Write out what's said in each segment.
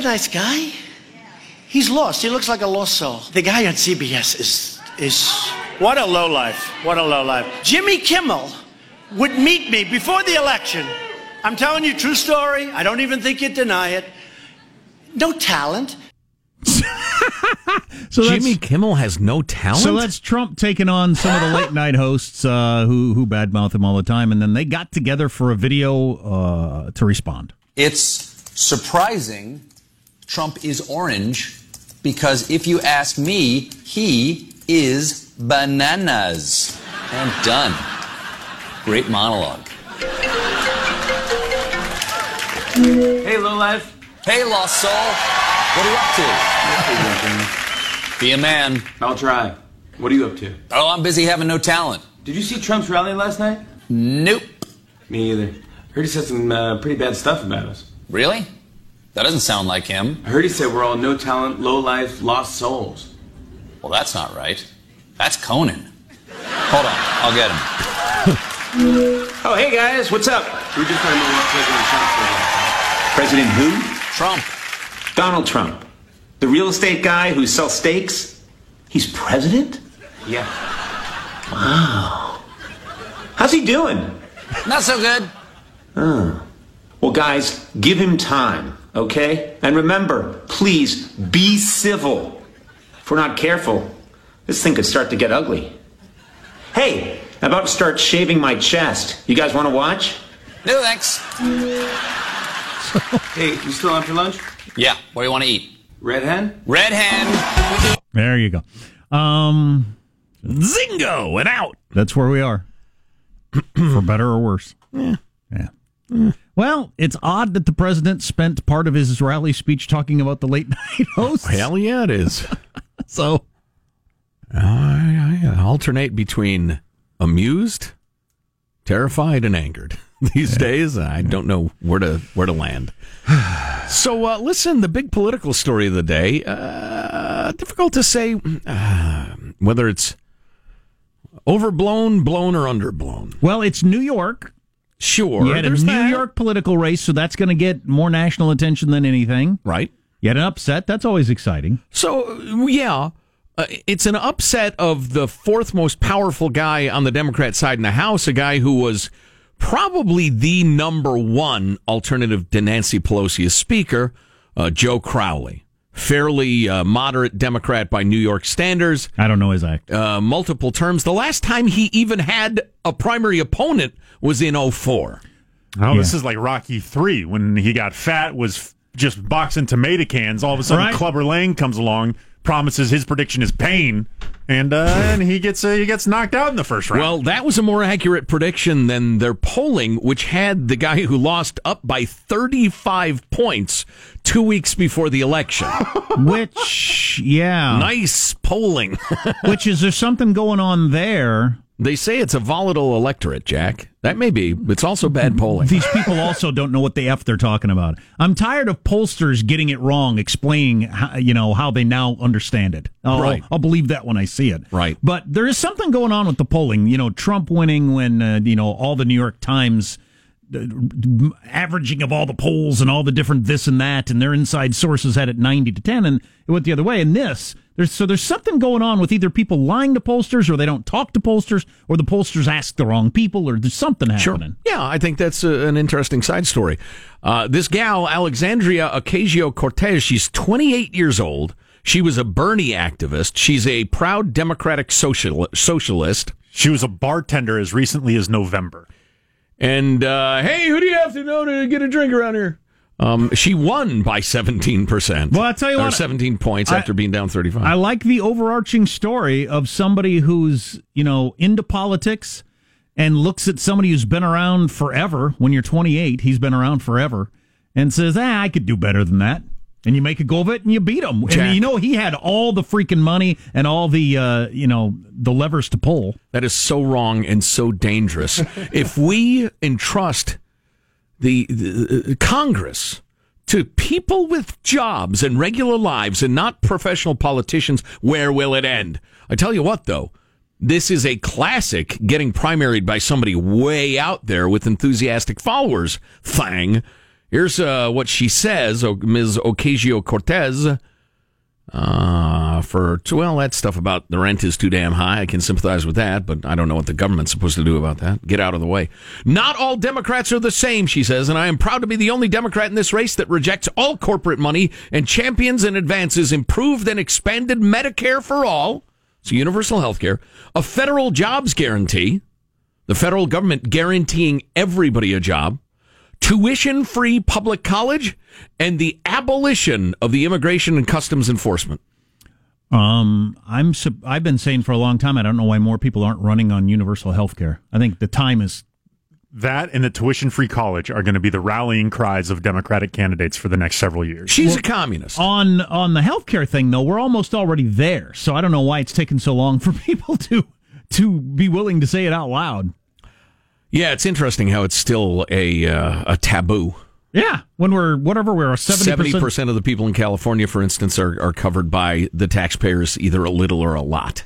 nice guy. He's lost. He looks like a lost soul. The guy on CBS is is what a low life. What a low life. Jimmy Kimmel would meet me before the election. I'm telling you, true story. I don't even think you'd deny it. No talent. So Jimmy Kimmel has no talent. So that's Trump taking on some of the late night hosts uh, who who badmouth him all the time, and then they got together for a video uh, to respond. It's surprising Trump is orange because if you ask me, he is bananas. And done. Great monologue. Hey, lowlife. Hey, Lost Soul. What are you up to? Be a man. I'll try. What are you up to? Oh, I'm busy having no talent. Did you see Trump's rally last night? Nope. Me either. Heard he said some uh, pretty bad stuff about us. Really? That doesn't sound like him. I heard he said we're all no talent, low life, lost souls. Well, that's not right. That's Conan. Hold on, I'll get him. Oh, hey guys, what's up? We just talking about what President Trump said. President who? Trump. Donald Trump. The real estate guy who sells steaks? He's president? Yeah. Wow. How's he doing? Not so good. Oh. Well, guys, give him time, okay? And remember, please be civil. If we're not careful, this thing could start to get ugly. Hey, I'm about to start shaving my chest. You guys want to watch? No thanks. Hey, you still on for lunch? Yeah, what do you want to eat? Red hen? Red hen. There you go. Um, Zingo and out. that's where we are, for better or worse. Yeah, yeah. Well, it's odd that the president spent part of his rally speech talking about the late night hosts. Hell yeah, it is. So I, I alternate between amused, terrified, and angered. These days, I don't know where to where to land. So, uh, listen, the big political story of the day. Uh, difficult to say uh, whether it's overblown, blown, or underblown. Well, it's New York. Sure, You had a New that. York political race, so that's going to get more national attention than anything. right? You had an upset. That's always exciting. So yeah, uh, it's an upset of the fourth most powerful guy on the Democrat side in the House, a guy who was probably the number one alternative to Nancy Pelosi as Speaker, uh, Joe Crowley. Fairly uh, moderate Democrat by New York standards, I don't know his act. uh, multiple terms. The last time he even had a primary opponent was in 04. Oh, this is like Rocky Three when he got fat, was just boxing tomato cans. All of a sudden, Right. Clubber Lang comes along, promises his prediction is pain, and uh, and he gets uh, he gets knocked out in the first round. Well, that was a more accurate prediction than their polling, which had the guy who lost up by 35 points two weeks before the election. Which, yeah. nice polling. Which is there something going on there? They say it's a volatile electorate, Jack. That may be. It's also bad polling. These people also don't know what the f they're talking about. I'm tired of pollsters getting it wrong, explaining how, you know how they now understand it. I'll, Right. I'll believe that when I see it. Right. But there is something going on with the polling. You know, Trump winning when uh, you know all the New York Times averaging of all the polls and all the different this and that, and their inside sources had it 90 to 10, and it went the other way. And this, there's so there's something going on with either people lying to pollsters, or they don't talk to pollsters, or the pollsters ask the wrong people, or there's something happening. Sure. Yeah, I think that's a, an interesting side story. Uh, this gal, Alexandria Ocasio Cortez, she's 28 years old. She was a Bernie activist. She's a proud Democratic social, socialist. she was a bartender as recently as November. And uh, hey, who do you have to know to get a drink around here? Um, she won by 17%. Well, I'll tell you or what, 17 points I- after being down 35. I like the overarching story of somebody who's, you know, into politics and looks at somebody who's been around forever. When you're 28, he's been around forever and says, ah, I could do better than that. And you make a go of it and you beat him. Jack. And you know, he had all the freaking money and all the, uh, you know, the levers to pull. That is so wrong and so dangerous. if we entrust the, the uh, Congress to people with jobs and regular lives and not professional politicians, where will it end? I tell you what, though, this is a classic getting primaried by somebody way out there with enthusiastic followers thing. Here's uh, what she says, Ms. Ocasio Cortez. Uh, for well, that stuff about the rent is too damn high. I can sympathize with that, but I don't know what the government's supposed to do about that. Get out of the way. Not all Democrats are the same, she says, and I am proud to be the only Democrat in this race that rejects all corporate money and champions and advances improved and expanded Medicare for all, so universal health care, a federal jobs guarantee, the federal government guaranteeing everybody a job, tuition free public college, and the abolition of the Immigration and Customs Enforcement. Um, I'm sup- I've been saying for a long time. I don't know why more people aren't running on universal health care. I think the time is That and the tuition free college are going to be the rallying cries of Democratic candidates for the next several years. She's a communist. on on the healthcare thing though. We're almost already there, so I don't know why it's taken so long for people to to be willing to say it out loud. Yeah, it's interesting how it's still a uh, a taboo. Yeah, when we're whatever we're seventy percent. of the people in California, for instance, are, are covered by the taxpayers, either a little or a lot.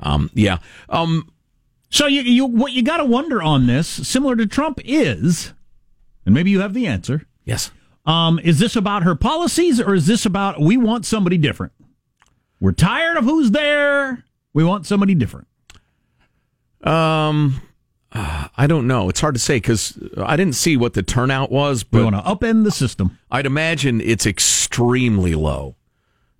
Um, yeah. Um, So you you what you got to wonder on this, similar to Trump, is, and maybe you have the answer. yes. Um, is this about her policies or is this about we want somebody different? We're tired of who's there. We want somebody different. Um, uh, I don't know. It's hard to say because I didn't see what the turnout was, But We want to upend the system. I'd imagine it's extremely low,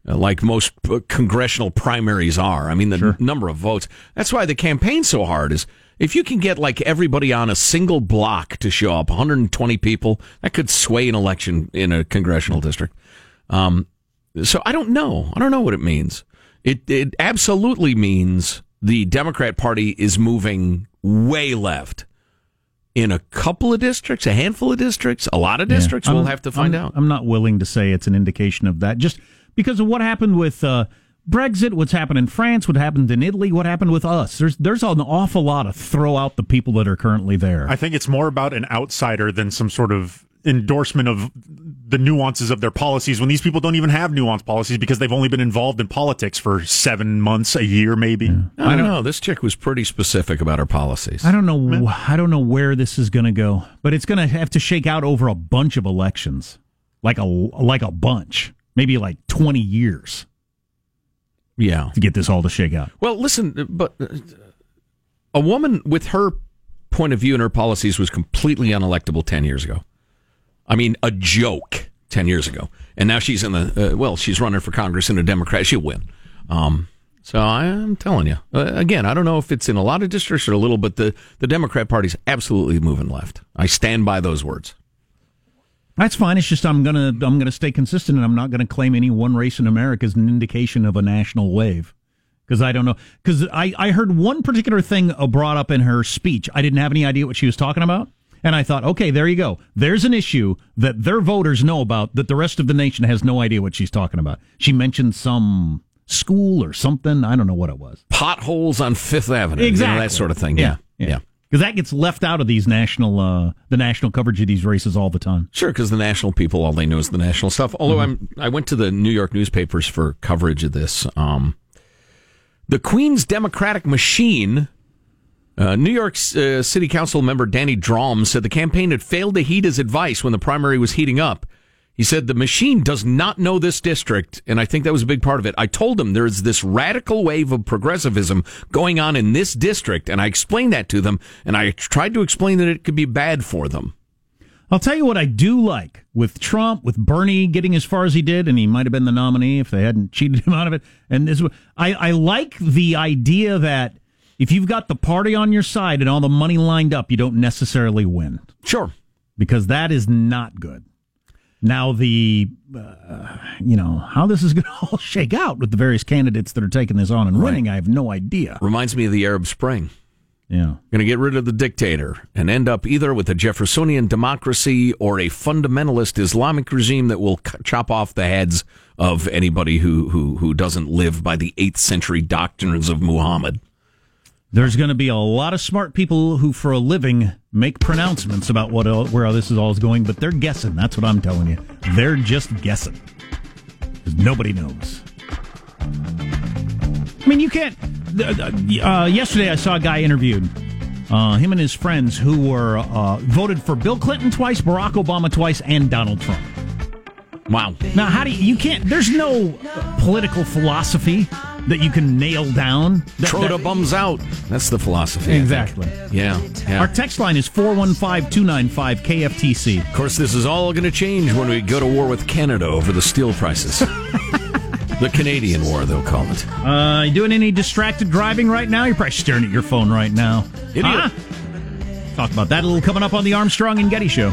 uh, like most uh, congressional primaries are. I mean, the n- number of votes. That's why the campaign's so hard. Is if you can get like everybody on a single block to show up, 120 people, that could sway an election in a congressional district. Um, so I don't know. I don't know what it means. It it absolutely means the Democrat Party is moving way left. In a couple of districts, a handful of districts, a lot of districts, I'm- we'll have to find I'm- out. I'm not willing to say it's an indication of that, just because of what happened with uh, Brexit, what's happened in France, what happened in Italy, what happened with us. There's there's an awful lot of throw out the people that are currently there. I think it's more about an outsider than some sort of endorsement of the nuances of their policies when these people don't even have nuanced policies because they've only been involved in politics for seven months, a year, maybe. I don't know. This chick was pretty specific about her policies. I don't know. I don't know where this is going to go, but it's going to have to shake out over a bunch of elections, like a like a bunch, maybe like twenty years Yeah. to get this all to shake out. Well, listen, but uh, a woman with her point of view and her policies was completely unelectable 10 years ago. I mean, a joke 10 years ago. And now she's in the, uh, well, she's running for Congress in a Democrat. She'll win. Um, so I am telling you, uh, again, I don't know if it's in a lot of districts or a little, but the, the Democrat Party's absolutely moving left. I stand by those words. That's fine. It's just I'm gonna I'm gonna stay consistent, and I'm not gonna claim any one race in America as an indication of a national wave, because I don't know. Because I I heard one particular thing brought up in her speech. I didn't have any idea what she was talking about, and I thought, okay, there you go. There's an issue that their voters know about that the rest of the nation has no idea what she's talking about. She mentioned some school or something. I don't know what it was. Potholes on Fifth Avenue. you know, Exactly. that sort of thing. Yeah. Yeah. Because that gets left out of these national, uh, the national coverage of these races all the time. Sure, because the national people, all they know is the national stuff. Although I'm, I went to the New York newspapers for coverage of this. Um, the Queens Democratic machine. Uh, New York uh, City Council member Danny Dromm said the campaign had failed to heed his advice when the primary was heating up. He said the machine does not know this district, and I think that was a big part of it. I told him there's this radical wave of progressivism going on in this district, and I explained that to them, and I tried to explain that it could be bad for them. I'll tell you what I do like with Trump, with Bernie getting as far as he did, and he might have been the nominee if they hadn't cheated him out of it. And this, I, I like the idea that if you've got the party on your side and all the money lined up, you don't necessarily win Sure. because that is not good. Now the, uh, you know, how this is going to all shake out with the various candidates that are taking this on and winning, I have no idea. Reminds me of the Arab Spring. Yeah. Going to get rid of the dictator and end up either with a Jeffersonian democracy or a fundamentalist Islamic regime that will c- chop off the heads of anybody who, who, who doesn't live by the 8th century doctrines of Muhammad. There's going to be a lot of smart people who, for a living, make pronouncements about what where this is all is going, but they're guessing. That's what I'm telling you. They're just guessing. nobody knows. I mean, you can't. Uh, yesterday, I saw a guy interviewed Uh, him and his friends who were uh, voted for Bill Clinton twice, Barack Obama twice, and Donald Trump. Wow. Now, how do you, you can't? There's no political philosophy that you can nail down. That, Troda that- bums out. That's the philosophy. Exactly. Yeah. yeah. Our text line is 415 295 KFTC. Of course, this is all going to change when we go to war with Canada over the steel prices. the Canadian war, they'll call it. Uh, you doing any distracted driving right now? You're probably staring at your phone right now. Idiot. Huh? Talk about that a little coming up on the Armstrong and Getty Show.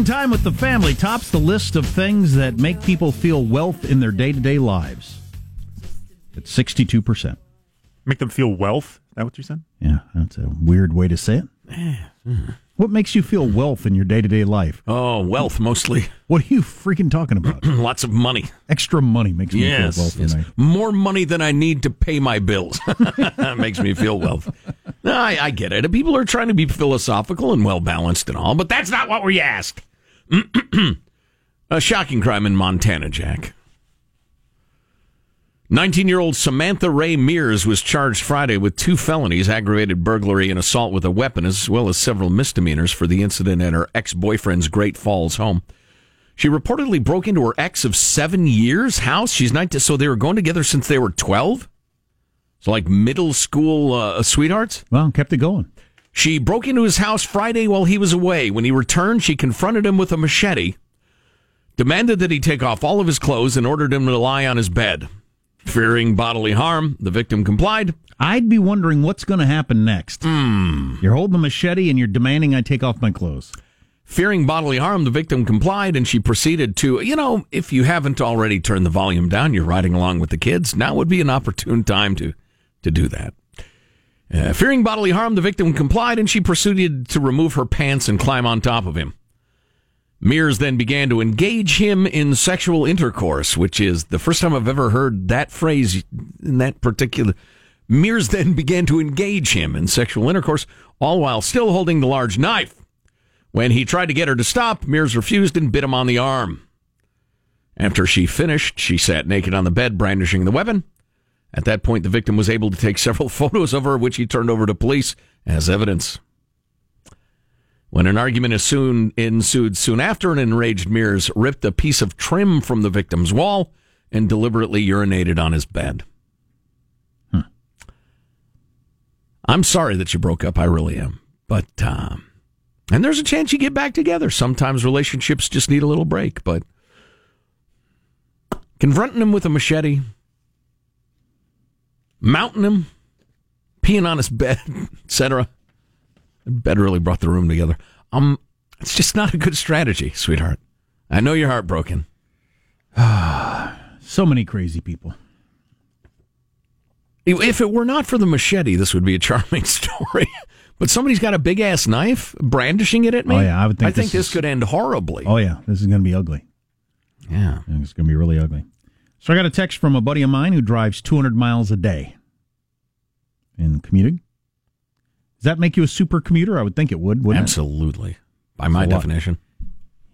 Spending time with the family tops the list of things that make people feel wealth in their day to day lives. It's 62%. Make them feel wealth. Is that what you said? Yeah, that's a weird way to say it. What makes you feel wealth in your day to day life? Oh, wealth mostly. What are you freaking talking about? Lots of money. Extra money makes me Yes. feel wealth. yes. tonight. More money than I need to pay my bills. that makes me feel wealth. No, I, I get it. People are trying to be philosophical and well balanced and all, but that's not what we asked. A shocking crime in Montana, Jack. 19 year old Samantha Ray Mears was charged Friday with two felonies aggravated burglary and assault with a weapon, as well as several misdemeanors for the incident at her ex boyfriend's Great Falls home. She reportedly broke into her ex of seven years' house. She's 19, so they were going together since they were 12? So, like middle school uh, sweethearts? Well, kept it going. She broke into his house Friday while he was away. When he returned, she confronted him with a machete, demanded that he take off all of his clothes, and ordered him to lie on his bed. Fearing bodily harm, the victim complied. I'd be wondering what's going to happen next. Hmm. You're holding a machete and you're demanding I take off my clothes. Fearing bodily harm, the victim complied and she proceeded to, you know, if you haven't already turned the volume down, you're riding along with the kids, now would be an opportune time to, to do that. Uh, fearing bodily harm, the victim complied and she proceeded to remove her pants and climb on top of him. Mears then began to engage him in sexual intercourse, which is the first time I've ever heard that phrase in that particular. Mears then began to engage him in sexual intercourse, all while still holding the large knife. When he tried to get her to stop, Mears refused and bit him on the arm. After she finished, she sat naked on the bed, brandishing the weapon. At that point, the victim was able to take several photos of her, which he turned over to police as evidence. When an argument soon ensued soon after, an enraged Mears ripped a piece of trim from the victim's wall and deliberately urinated on his bed. Hmm. I'm sorry that you broke up. I really am. But, um, and there's a chance you get back together. Sometimes relationships just need a little break, but confronting him with a machete, mounting him, peeing on his bed, etc. Bed really brought the room together. Um, it's just not a good strategy, sweetheart. I know you're heartbroken. So many crazy people. If it were not for the machete, this would be a charming story. But somebody's got a big ass knife brandishing it at me. Oh, yeah, I would think I think this this, is- could end horribly. Oh, yeah, this is going to be ugly. yeah. It's going to be really ugly. So I got a text from a buddy of mine who drives 200 miles a day in commuting. Does that make you a super commuter? I would think it would, wouldn't it? Absolutely. By my definition.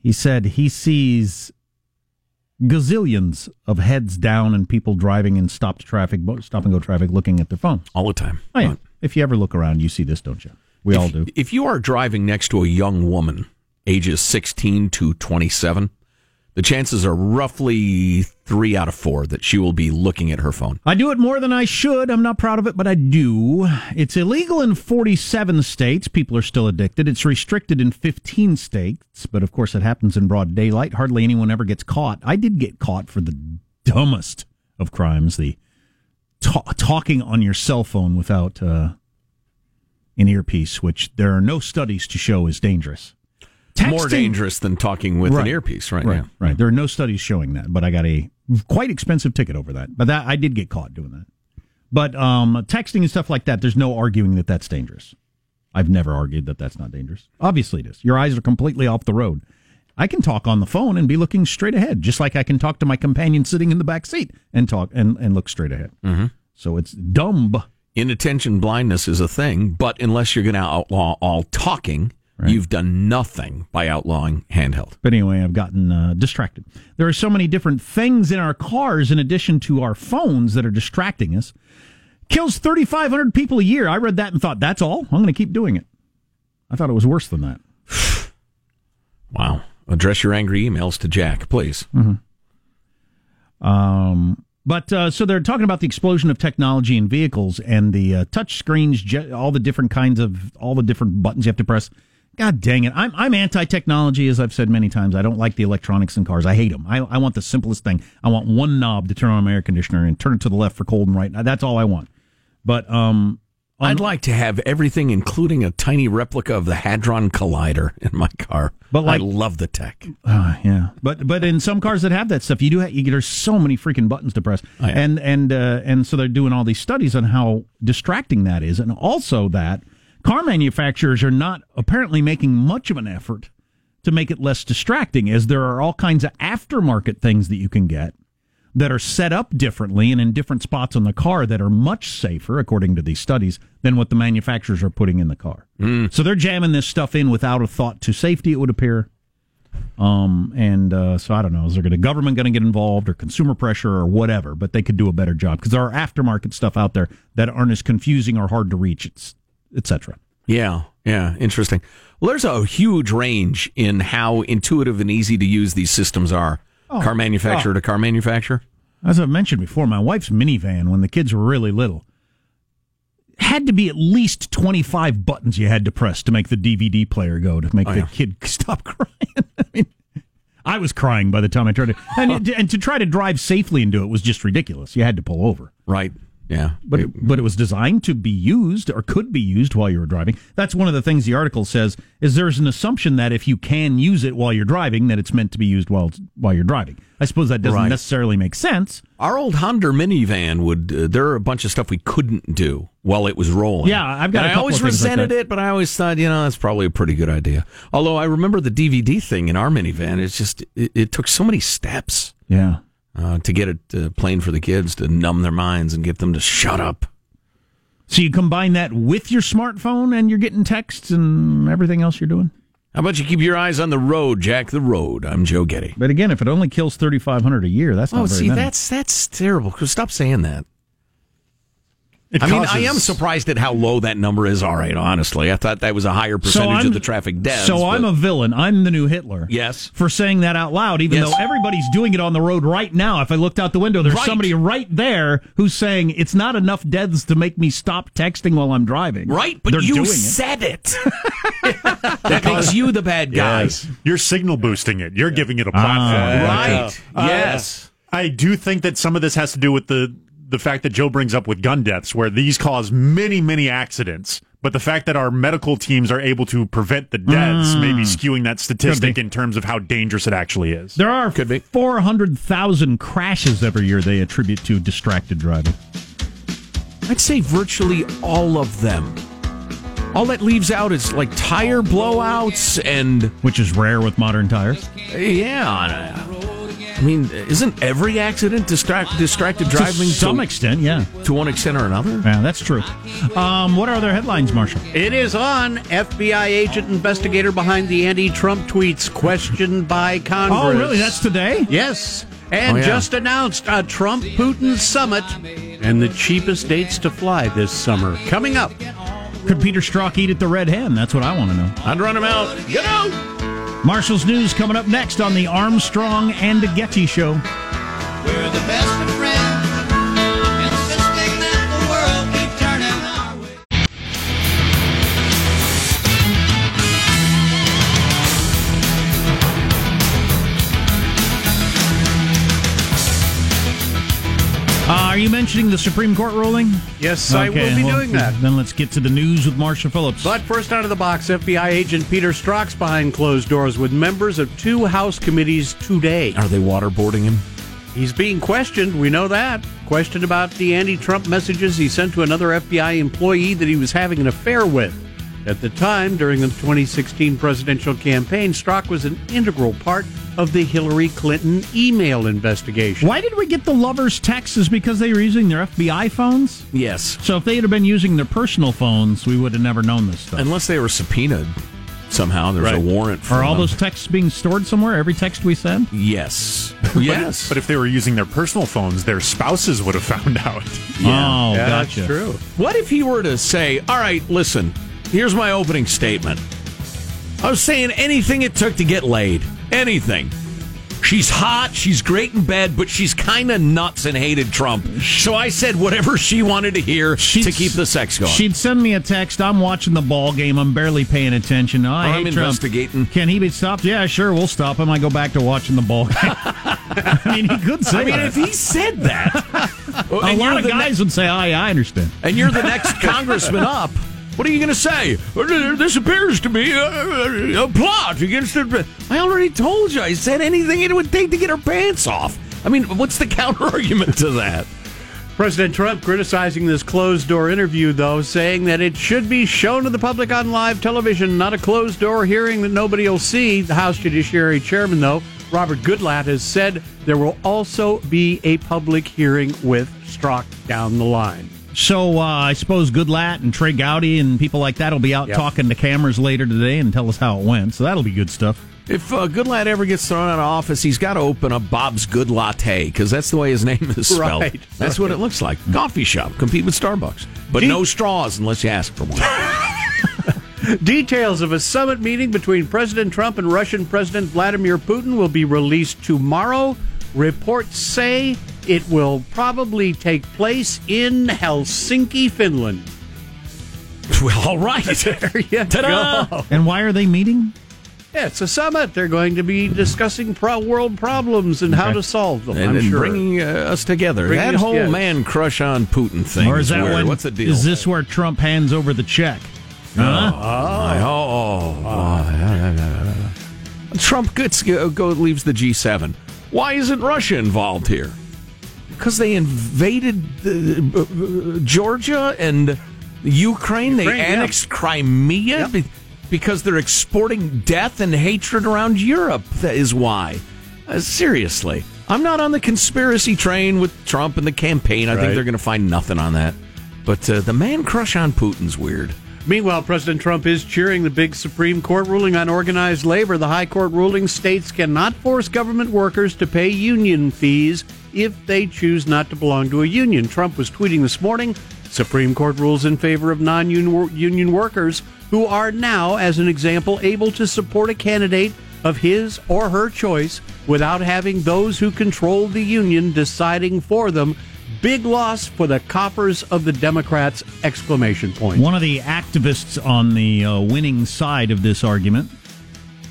He said he sees gazillions of heads down and people driving in stopped traffic, stop and go traffic, looking at their phone. All the time. Oh yeah. If you ever look around, you see this, don't you? We all do. If you are driving next to a young woman, ages 16 to 27, the chances are roughly three out of four that she will be looking at her phone. I do it more than I should. I'm not proud of it, but I do. It's illegal in 47 states. People are still addicted. It's restricted in 15 states, but of course it happens in broad daylight. Hardly anyone ever gets caught. I did get caught for the dumbest of crimes, the ta- talking on your cell phone without uh, an earpiece, which there are no studies to show is dangerous. More dangerous than talking with Right. an earpiece, right, Right, now. right. There are no studies showing that, but I got a Quite expensive ticket over that, but that I did get caught doing that. But um, texting and stuff like that, there's no arguing that that's dangerous. I've never argued that that's not dangerous. Obviously, it is. Your eyes are completely off the road. I can talk on the phone and be looking straight ahead, just like I can talk to my companion sitting in the back seat and talk and, and look straight ahead. Mm-hmm. So it's dumb. Inattention blindness is a thing, but unless you're going to outlaw all talking, you've done nothing by outlawing handheld. But anyway, I've gotten uh, distracted. There are so many different things in our cars in addition to our phones that are distracting us. Kills 3,500 people a year. I read that and thought, that's all? I'm going to keep doing it. I thought it was worse than that. Wow. Address your angry emails to Jack, please. Mm-hmm. Um, but uh, so they're talking about the explosion of technology in vehicles and the uh, touch screens, all the different kinds of, all the different buttons you have to press. God dang it. I'm, I'm anti technology, as I've said many times. I don't like the electronics in cars. I hate them. I, I want the simplest thing. I want one knob to turn on my air conditioner and turn it to the left for cold and right. That's all I want. But um, I'd like to have everything, including a tiny replica of the Hadron Collider in my car. But like- I love the tech. Uh, yeah, but but in some cars that have that stuff, you do have, you, there's so many freaking buttons to press, Oh, yeah. and and uh, and so they're doing all these studies on how distracting that is, and also that car manufacturers are not apparently making much of an effort to make it less distracting, as there are all kinds of aftermarket things that you can get that are set up differently and in different spots on the car that are much safer, according to these studies, than what the manufacturers are putting in the car. So they're jamming this stuff in without a thought to safety, it would appear. Um, and uh, so I don't know, is there going to government going to get involved or consumer pressure or whatever? But they could do a better job because there are aftermarket stuff out there that aren't as confusing or hard to reach, etc. Yeah, yeah, interesting. Well, there's a huge range in how intuitive and easy to use these systems are. Oh. car manufacturer Oh. to car manufacturer. As I've mentioned before, my wife's minivan when the kids were really little had to be at least 25 buttons you had to press to make the DVD player go to make Oh, the yeah. kid stop crying. I mean, I was crying by the time I tried to, and, and to try to drive safely and do it was just ridiculous. You had to pull over. Right. Yeah. But it, but it was designed to be used or could be used while you were driving. That's one of the things the article says is there's an assumption that if you can use it while you're driving, that it's meant to be used while while you're driving. I suppose that doesn't Right. necessarily make sense. Our old Honda minivan would. Uh, there are a bunch of stuff we couldn't do while it was rolling. Yeah, I've got And I always of things like resented it, but I always thought, you know, that's probably a pretty good idea. Although I remember the DVD thing in our minivan. It's just it, it took so many steps Yeah. Uh, to get it uh, playing for the kids to numb their minds and get them to shut up. So you combine that with your smartphone and you're getting texts and everything else you're doing. How about you keep your eyes on the road, Jack? The road. I'm Joe Getty. But again, if it only kills 3,500 a year, that's not Oh, see, many. that's that's terrible. Stop saying that. It I mean, I am surprised at how low that number is. All right, honestly, I thought that was a higher percentage I'm- of the traffic deaths. So I'm a villain. I'm the new Hitler. Yes. For saying that out loud, even Yes. though everybody's doing it on the road right now. If I looked out the window, there's Right. somebody right there who's saying it's not enough deaths to make me stop texting while I'm driving. right, but They're you doing it. said it. that makes you the bad guy. Yes. You're signal boosting it. You're giving it a Ah, platform. Right. Uh, yes. I do think that some of this has to do with the the fact that Joe brings up with gun deaths, where these cause many, many accidents. But the fact that our medical teams are able to prevent the deaths may be mm. skewing that statistic in terms of how dangerous it actually is. There are Could be. 400,000 crashes every year they attribute to distracted driving. I'd say virtually all of them. All that leaves out is like tire blowouts and Which is rare with modern tires. yeah. I mean, isn't every accident distract, distracted driving to some to, extent, yeah. to one extent or another? Yeah, that's true. Um, what are other headlines, Marshall? It is on. FBI agent investigator behind the anti-Trump tweets questioned by Congress. Oh, really? That's today? yes. And Oh, yeah. just announced a Trump Putin summit and the cheapest dates to fly this summer coming up. Could Peter Strzok eat at the Red Hen? That's what I want to know. I'd run him out. Get out. Marshall's News coming up next on the Armstrong and Getty Show. We're the best of friends, Uh, are you mentioning the Supreme Court ruling? Yes, I will be well, doing that. Then let's get to the news with Marshall Phillips. But first out of the box, FBI agent Peter Strzok's behind closed doors with members of two House committees today. Are they waterboarding him? He's being questioned. We know that. Questioned about the anti Trump messages he sent to another FBI employee that he was having an affair with. At the time, during the 2016 presidential campaign, Strzok was an integral part of the Hillary Clinton email investigation. Why did we get the lovers' texts? Is because they were using their FBI phones? Yes. So if they had been using their personal phones, we would have never known this stuff. Unless they were subpoenaed somehow, there's a warrant for Are all them. those texts being stored somewhere? Every text we send? Yes. Yes. But if they were using their personal phones, their spouses would have found out. Oh, Yeah, gotcha. that's true. What if he were to say, All right, listen, here's my opening statement. I was saying anything it took to get laid. Anything. She's hot, she's great in bed, but she's kind of nuts and hated Trump. So I said whatever she wanted to hear to She'd- keep the sex going. She'd send me a text. I'm watching the ball game. I'm barely paying attention. Oh, I I'm hate Trump. investigating. Can he be stopped? Yeah, sure. We'll stop him. I go back to watching the ball game. I mean, he could say I mean, that. if he said that, a lot of guys would say, "Oh, yeah, I understand." and you're the next congressman up. What are you going to say? "Uh, This appears to be a, a plot against the. I already told you. I said anything it would take to get her pants off. I mean, what's the counter argument to that? President Trump criticizing this closed door interview, though, saying that it should be shown to the public on live television, not a closed door hearing that nobody will see. The House Judiciary Chairman, though, Robert Goodlatte, has said there will also be a public hearing with Strzok down the line. So uh, I suppose Goodlatte and Trey Gowdy and people like that will be out Yep. talking to cameras later today and tell us how it went. So that'll be good stuff. If uh, Goodlatte ever gets thrown out of office, he's got to open up Bob's Good Latte because that's the way his name is spelled. Right, that's what it looks like. Coffee shop, compete with Starbucks, but Deep- no straws unless you ask for one. Details of a summit meeting between President Trump and Russian President Vladimir Putin will be released tomorrow. Reports say it will probably take place in Helsinki, Finland. well, all right. There you Ta-da! go. And why are they meeting? Yeah, it's a summit. They're going to be discussing pro- world problems and how to solve them. and, I'm and sure. bringing uh, us together. Bringing that us whole together. man crush on Putin thing or is that weird. when? What's the deal? Is this where Trump hands over the check? Huh? Oh, oh, oh, yeah. Trump gets go, go leaves the G7. Why isn't Russia involved here? Because they invaded uh, Georgia and Ukraine. They Ukraine, yeah. annexed Crimea Yep. be- because they're exporting death and hatred around Europe. That is why. Uh, seriously, I'm not on the conspiracy train with Trump and the campaign. I Right. think they're going to find nothing on that. But uh, the man crush on Putin's weird. Meanwhile, President Trump is cheering the big Supreme Court ruling on organized labor. The High Court ruling states cannot force government workers to pay union fees if they choose not to belong to a union. Trump was tweeting this morning Supreme Court rules in favor of non union workers who are now, as an example, able to support a candidate of his or her choice without having those who control the union deciding for them. Big loss for the coffers of the Democrats! Exclamation point. One of the activists on the uh, winning side of this argument,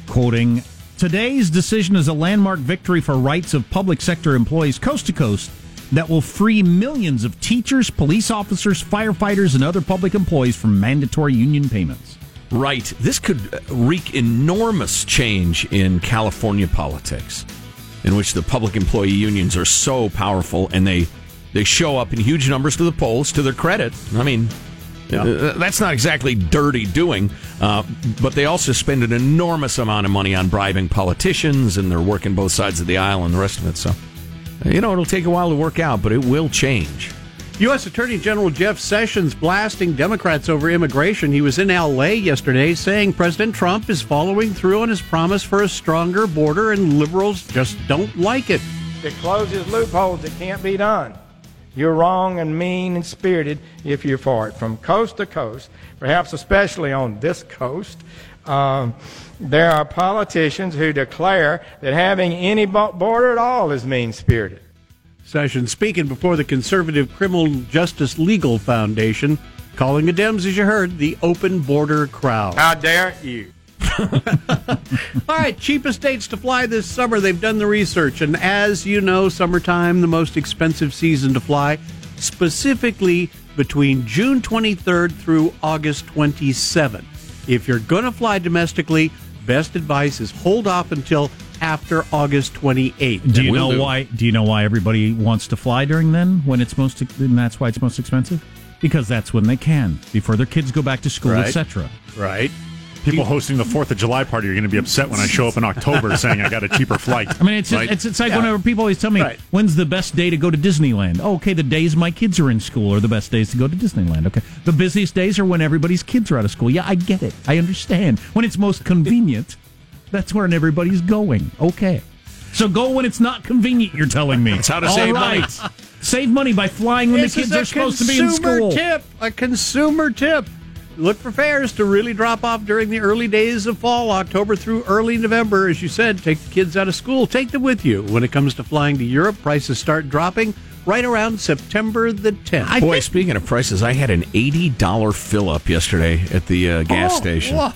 quoting, Today's decision is a landmark victory for rights of public sector employees coast to coast that will free millions of teachers, police officers, firefighters, and other public employees from mandatory union payments. Right. This could uh, wreak enormous change in California politics, in which the public employee unions are so powerful and they they show up in huge numbers to the polls. To their credit, I mean, uh, that's not exactly dirty doing, uh, but they also spend an enormous amount of money on bribing politicians, and they're working both sides of the aisle and the rest of it. So, uh, you know, it'll take a while to work out, but it will change. U.S. Attorney General Jeff Sessions blasting Democrats over immigration. He was in L.A. yesterday saying President Trump is following through on his promise for a stronger border and liberals just don't like it. It closes loopholes that can't be done. You're wrong and mean and spirited if you're for it. From coast to coast, perhaps especially on this coast, um, there are politicians who declare that having any border at all is mean spirited. Sessions speaking before the conservative Criminal Justice Legal Foundation, calling the Dems, as you heard, the open border crowd. How dare you? All right, cheapest dates to fly this summer. They've done the research, and as you know, summertime the most expensive season to fly, specifically between June 23rd through August 27th. If you're going to fly domestically, best advice is hold off until after August 28th. Do you know why? Do you know why everybody wants to fly during then? When it's most, and that's why it's most expensive. Because that's when they can before their kids go back to school, Right. etc. Right. People hosting the Fourth of July party are going to be upset when I show up in October saying I got a cheaper flight. I mean, it's it's, it's like whenever people always tell me, Right. "When's the best day to go to Disneyland?" Oh, okay, the days my kids are in school are the best days to go to Disneyland. Okay, the busiest days are when everybody's kids are out of school. Yeah, I get it. I understand. When it's most convenient, that's when everybody's going. Okay, so go when it's not convenient. You're telling me That's how to All save right. money. Save money by flying when This the kids are supposed to be in school. Consumer tip, a consumer tip. Look for fares to really drop off during the early days of fall, October through early November. As you said, take the kids out of school, take them with you. When it comes to flying to Europe, prices start dropping right around September the 10th. Boy, speaking of prices, I had an eighty dollar fill up yesterday at the uh, gas Oh, station. whoa.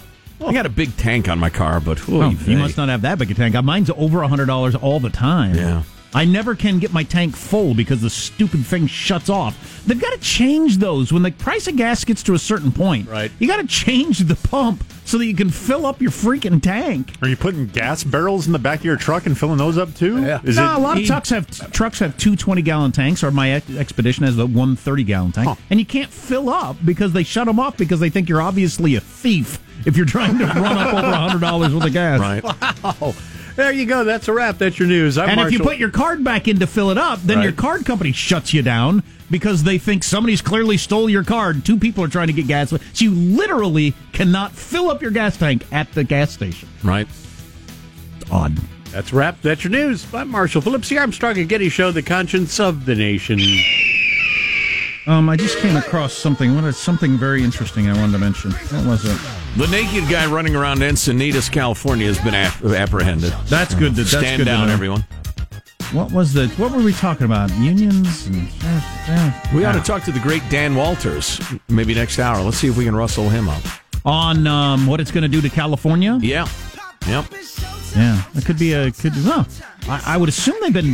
I got a big tank on my car, but Oh, you must not have that big a tank. Mine's over hundred dollars all the time. Yeah. I never can get my tank full because the stupid thing shuts off. They've got to change those when the price of gas gets to a certain point. Right. You got to change the pump so that you can fill up your freaking tank. Are you putting gas barrels in the back of your truck and filling those up too? Yeah. Is no, it a lot of trucks have trucks have two 20 gallon tanks, or my Ex- Expedition has the one 30 gallon tank, and you can't fill up because they shut them off because they think you're obviously a thief if you're trying to run up over hundred dollars worth of gas. right? Wow. There you go. That's a wrap. That's your news. I'm and if you put your card back in to fill it up, then your card company shuts you down because they think somebody's clearly stole your card. Two people are trying to get gas. So you literally cannot fill up your gas tank at the gas station. Right. Odd. That's a wrap. That's your news. I'm Marshall Phillips, the Armstrong and Getty Show, the conscience of the nation. Um, I just came across something. What is something very interesting I wanted to mention? What was it? The naked guy running around Encinitas, California, has been ap- apprehended. That's good. To, that's Stand good down, everyone. What was the? What were we talking about? Unions and. We ought to talk to the great Dan Walters maybe next hour. Let's see if we can rustle him up. on um, what it's going to do to California. Yeah. Yep. Yeah, it could be a could. Well, I, I would assume they've been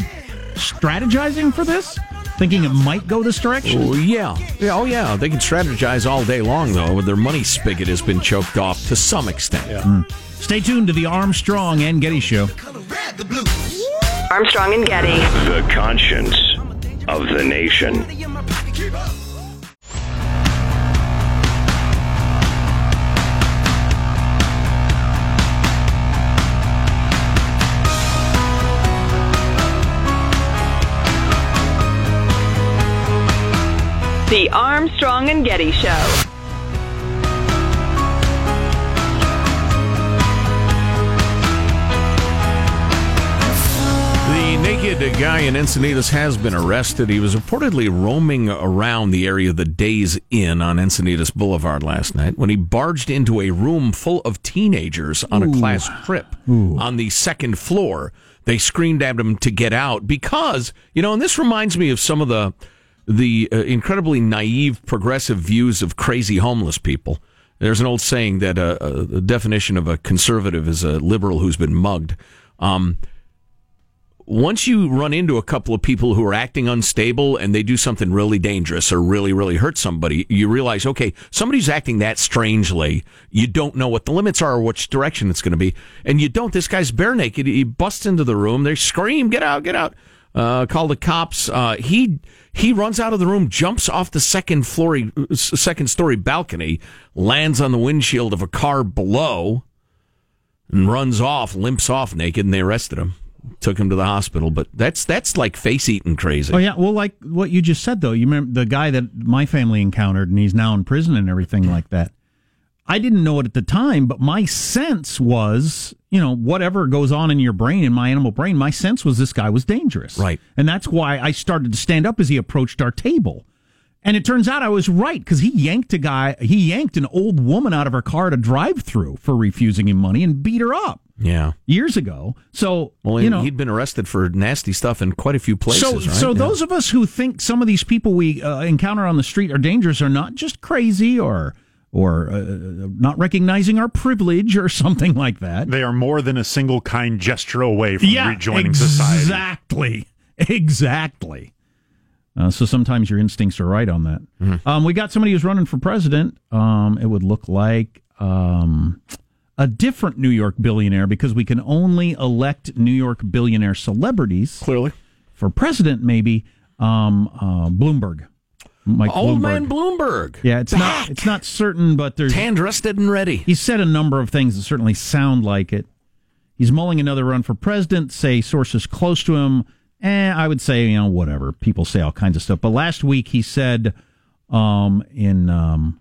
strategizing for this, thinking it might go this direction. Oh, yeah. yeah. Oh, yeah. They can strategize all day long, though. Their money spigot has been choked off to some extent. Mm. Stay tuned to the Armstrong and Getty Show. Armstrong and Getty. The conscience of the nation. The Armstrong and Getty Show. The naked guy in Encinitas has been arrested. He was reportedly roaming around the area of the Days Inn on Encinitas Boulevard last night when he barged into a room full of teenagers on a class trip on the second floor. They screamed at him to get out because, you know, and this reminds me of some of the the uh, incredibly naive progressive views of crazy homeless people. There's an old saying that uh, uh, the definition of a conservative is a liberal who's been mugged. Um, once you run into a couple of people who are acting unstable and they do something really dangerous or really, really hurt somebody, you realize, okay, somebody's acting that strangely. You don't know what the limits are or which direction it's going to be. And you don't. This guy's bare naked. He busts into the room. They scream, get out, get out. Uh, call the cops. Uh, he, he runs out of the room, jumps off the second floor, second story balcony, lands on the windshield of a car below and runs off, limps off naked, and they arrested him. Took him to the hospital, but that's that's like face eating crazy. Oh yeah, well, like what you just said though. You remember the guy that my family encountered, and he's now in prison and everything like that. I didn't know it at the time, but my sense was, you know, whatever goes on in your brain, in my animal brain, my sense was this guy was dangerous. Right. And that's why I started to stand up as he approached our table. And it turns out I was right because he yanked a guy, he yanked an old woman out of her car to drive through for refusing him money and beat her up Yeah. years ago. So, Well, you know, he'd been arrested for nasty stuff in quite a few places. so, right? so Yeah. those of us who think some of these people we uh, encounter on the street are dangerous are not just crazy or or uh, not recognizing our privilege or something like that. They are more than a single kind gesture away from rejoining society. exactly, exactly. Uh, so sometimes your instincts are right on that. Mm-hmm. Um, we got somebody who's running for president. Um, it would look like um, a different New York billionaire because we can only elect New York billionaire celebrities. Clearly. For president, maybe um, uh, Bloomberg. Michael Bloomberg. man Bloomberg. Yeah, it's not it's not certain, but there's Tan rested and ready. He said a number of things that certainly sound like it. He's mulling another run for president. Say sources close to him. Eh, I would say you know whatever. People say all kinds of stuff. But last week he said um, in um,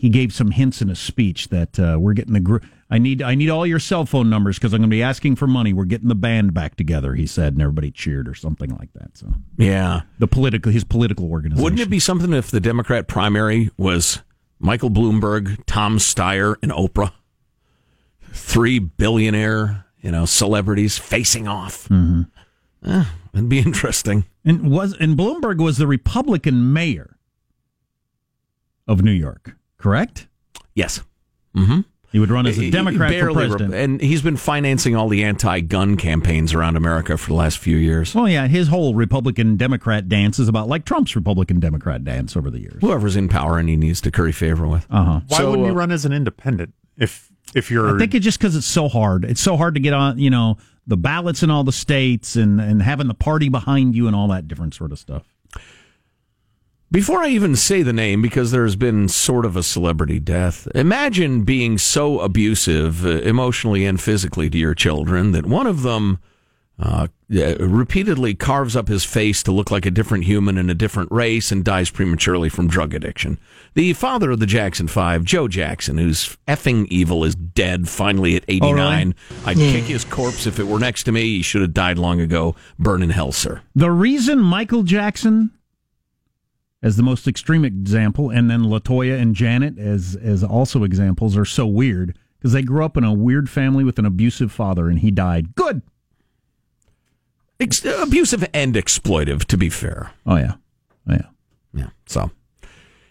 he gave some hints in a speech that uh, we're getting the group. I need I need all your cell phone numbers because I'm going to be asking for money. We're getting the band back together. He said, and everybody cheered or something like that. So Yeah. the political his political organization. Wouldn't it be something if the Democrat primary was Michael Bloomberg, Tom Steyer, and Oprah? Three billionaire, you know, celebrities facing off. Mm-hmm. Eh, it'd be interesting. And was and Bloomberg was the Republican mayor of New York, correct? Yes. Mm-hmm. He would run as a Democrat for president. rep- and he's been financing all the anti-gun campaigns around America for the last few years. well, yeah, his whole Republican Democrat dance is about like Trump's Republican Democrat dance over the years. Whoever's in power and he needs to curry favor with. Uh huh. Why So, wouldn't you uh, run as an independent if if you're? I think it's just because it's so hard. It's so hard to get on, you know, the ballots in all the states and and having the party behind you and all that different sort of stuff. Before I even say the name, because there's been sort of a celebrity death, imagine being so abusive, uh, emotionally and physically, to your children that one of them uh, uh, repeatedly carves up his face to look like a different human in a different race and dies prematurely from drug addiction. The father of the Jackson Five, Joe Jackson, who's effing evil, is dead finally at 89. I'd kick his corpse if it were next to me. He should have died long ago. Burn in hell, sir. The reason Michael Jackson, as the most extreme example, and then Latoya and Janet as as also examples, are so weird because they grew up in a weird family with an abusive father, and he died. Good. Ex- abusive and exploitive, to be fair. Oh yeah, oh, yeah. Yeah. So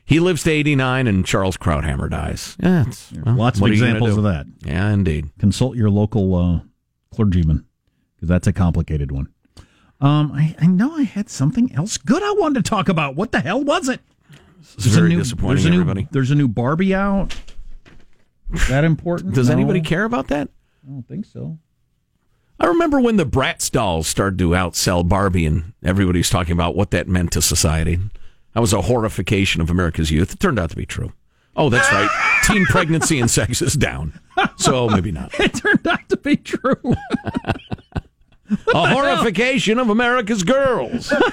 he lives to 89 and Charles Krauthammer dies. Yeah. It's, well, Lots of what are you gonna examples of that. Yeah, indeed. Consult your local uh, clergyman because that's a complicated one. Um, I, I know I had something else good I wanted to talk about. What the hell was it? It's very a new, disappointing, there's a new, everybody. There's a new Barbie out. Is that important? Does No. anybody care about that? I don't think so. I remember when the Bratz dolls started to outsell Barbie and everybody was talking about what that meant to society. That was a horrification of America's youth. It turned out to be true. Oh, that's right. Teen pregnancy and sex is down. So maybe not. It turned out to be true. a horrification of America's girls.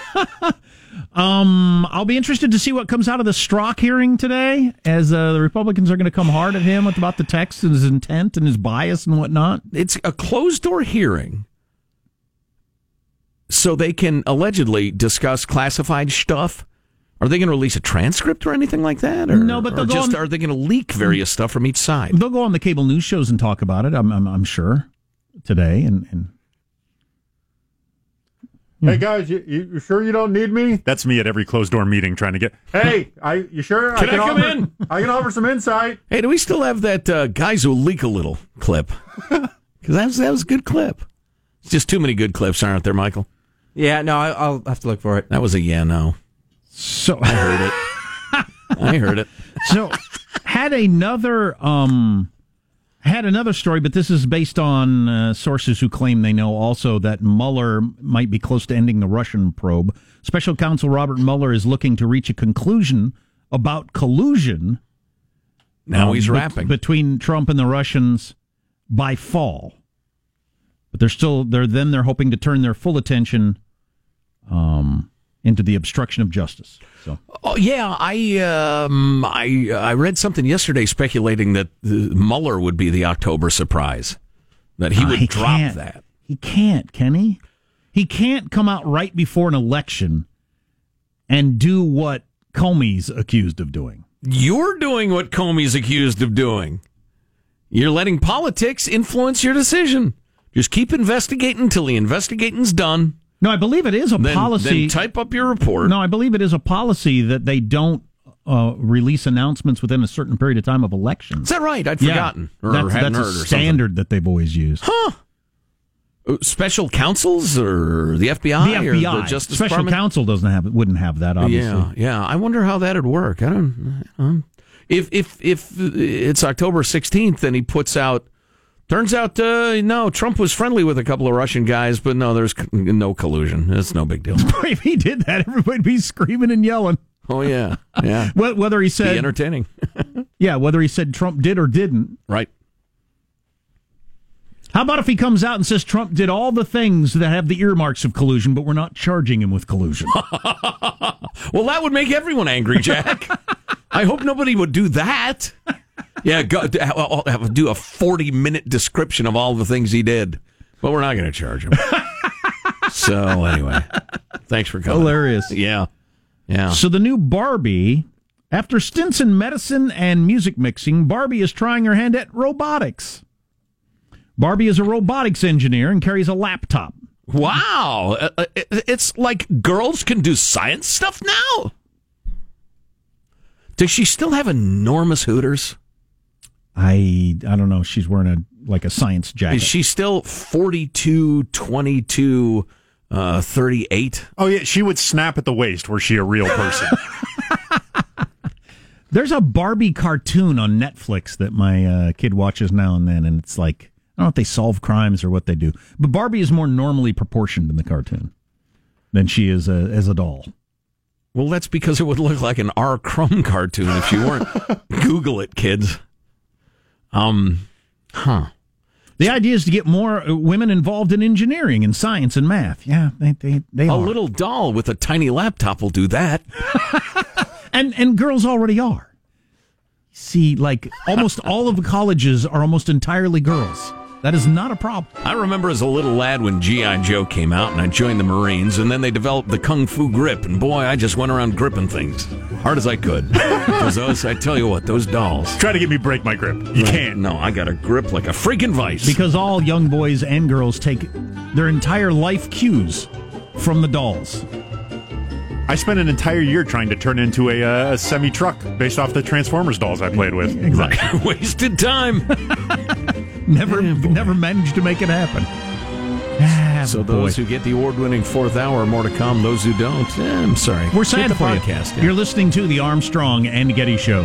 Um, I'll be interested to see what comes out of the Strzok hearing today, as uh, the Republicans are going to come hard at him with about the text and his intent and his bias and whatnot. It's a closed door hearing. So they can allegedly discuss classified stuff. Are they going to release a transcript or anything like that? Or, No, but they'll just on- are they going to leak various stuff from each side? They'll go on the cable news shows and talk about it. I'm, I'm, I'm sure today, and, and Hey guys, you, you you sure you don't need me? That's me at every closed door meeting trying to get. Hey, I you sure? Can I come offer, in? I can offer some insight. Hey, do we still have that uh, guys who leak a little clip? Because that was, that was a good clip. It's just too many good clips, aren't there, Michael? Yeah, no, I, I'll have to look for it. That was a yeah, no. so I heard it. I heard it. so had another um had another story, but this is based on uh, sources who claim they know also that Mueller might be close to ending the Russian probe. Special Counsel Robert Mueller is looking to reach a conclusion about collusion. Now um, he's rapping. between Trump and the Russians by fall. But they're still they're then they're hoping to turn their full attention um into the obstruction of justice. So Oh yeah, I um, I I read something yesterday speculating that uh, Mueller would be the October surprise, that he Ah, would he drop can't. that. He can't, can he? He can't come out right before an election and do what Comey's accused of doing. You're doing what Comey's accused of doing. You're letting politics influence your decision. Just keep investigating until the investigating's done. No, I believe it is a Then, policy. then type up your report. no, I believe it is a policy that they don't uh, release announcements within a certain period of time of elections. Is that right? I'd Yeah. forgotten or that's hadn't that's heard a or standard that they've always used. something. Uh, Special counsels or the FBI, the or the Justice Department? special Department? counsel doesn't have it. Wouldn't have that, obviously. Yeah, yeah. I wonder how that'd work. I don't. um, if if if it's October 16th and he puts out turns out uh, no Trump was friendly with a couple of Russian guys but no there's c- no collusion. It's no big deal. If he did that, everybody'd be screaming and yelling. oh yeah. Yeah. Whether he be said, entertaining. Yeah, whether he said Trump did or didn't. right. How about if he comes out and says Trump did all the things that have the earmarks of collusion, but we're not charging him with collusion? well that would make everyone angry Jack. I hope nobody would do that yeah go, do a 40 minute description of all the things he did but we're not going to charge him so anyway thanks for coming Hilarious. yeah yeah So the new Barbie, after stints in medicine and music mixing, Barbie is trying her hand at robotics. Barbie is a robotics engineer and carries a laptop. Wow. Uh, uh, it- It's like girls can do science stuff now? Does she still have enormous hooters? I I don't know. She's wearing a like a science jacket. Is she still 42, 22, uh, 38? Oh yeah, she would snap at the waist. Were she a real person? There's a Barbie cartoon on Netflix that my uh, kid watches now and then, and it's like I don't know if they solve crimes or what they do, but Barbie is more normally proportioned in the cartoon than she is uh, as a doll. Well, that's because it would look like an R. Crumb cartoon if she weren't. Google it, kids. Um, huh. The idea is to get more uh, women involved in engineering and science and math. Yeah, they they, they A are. little doll with a tiny laptop will do that. and and girls already are. See, like almost all of the colleges are almost entirely girls. That is not a problem. I remember as a little lad when G.I. Joe came out and I joined the Marines, and then they developed the Kung Fu grip, and boy, I just went around gripping things hard as I could. Because those, I tell you what, those dolls. Try to get me break my grip. You can't. No, I got a grip like a freaking vice. Because all young boys and girls take their entire life cues from the dolls. I spent an entire year trying to turn into a, uh, a semi truck based off the Transformers dolls I played with. Exactly. Wasted time. never never managed to make it happen. Ah, So boy. those who get the award-winning fourth hour, more to come. Those who don't, eh, I'm sorry. We're Get sad the for you. yeah. You're listening to the Armstrong and Getty Show.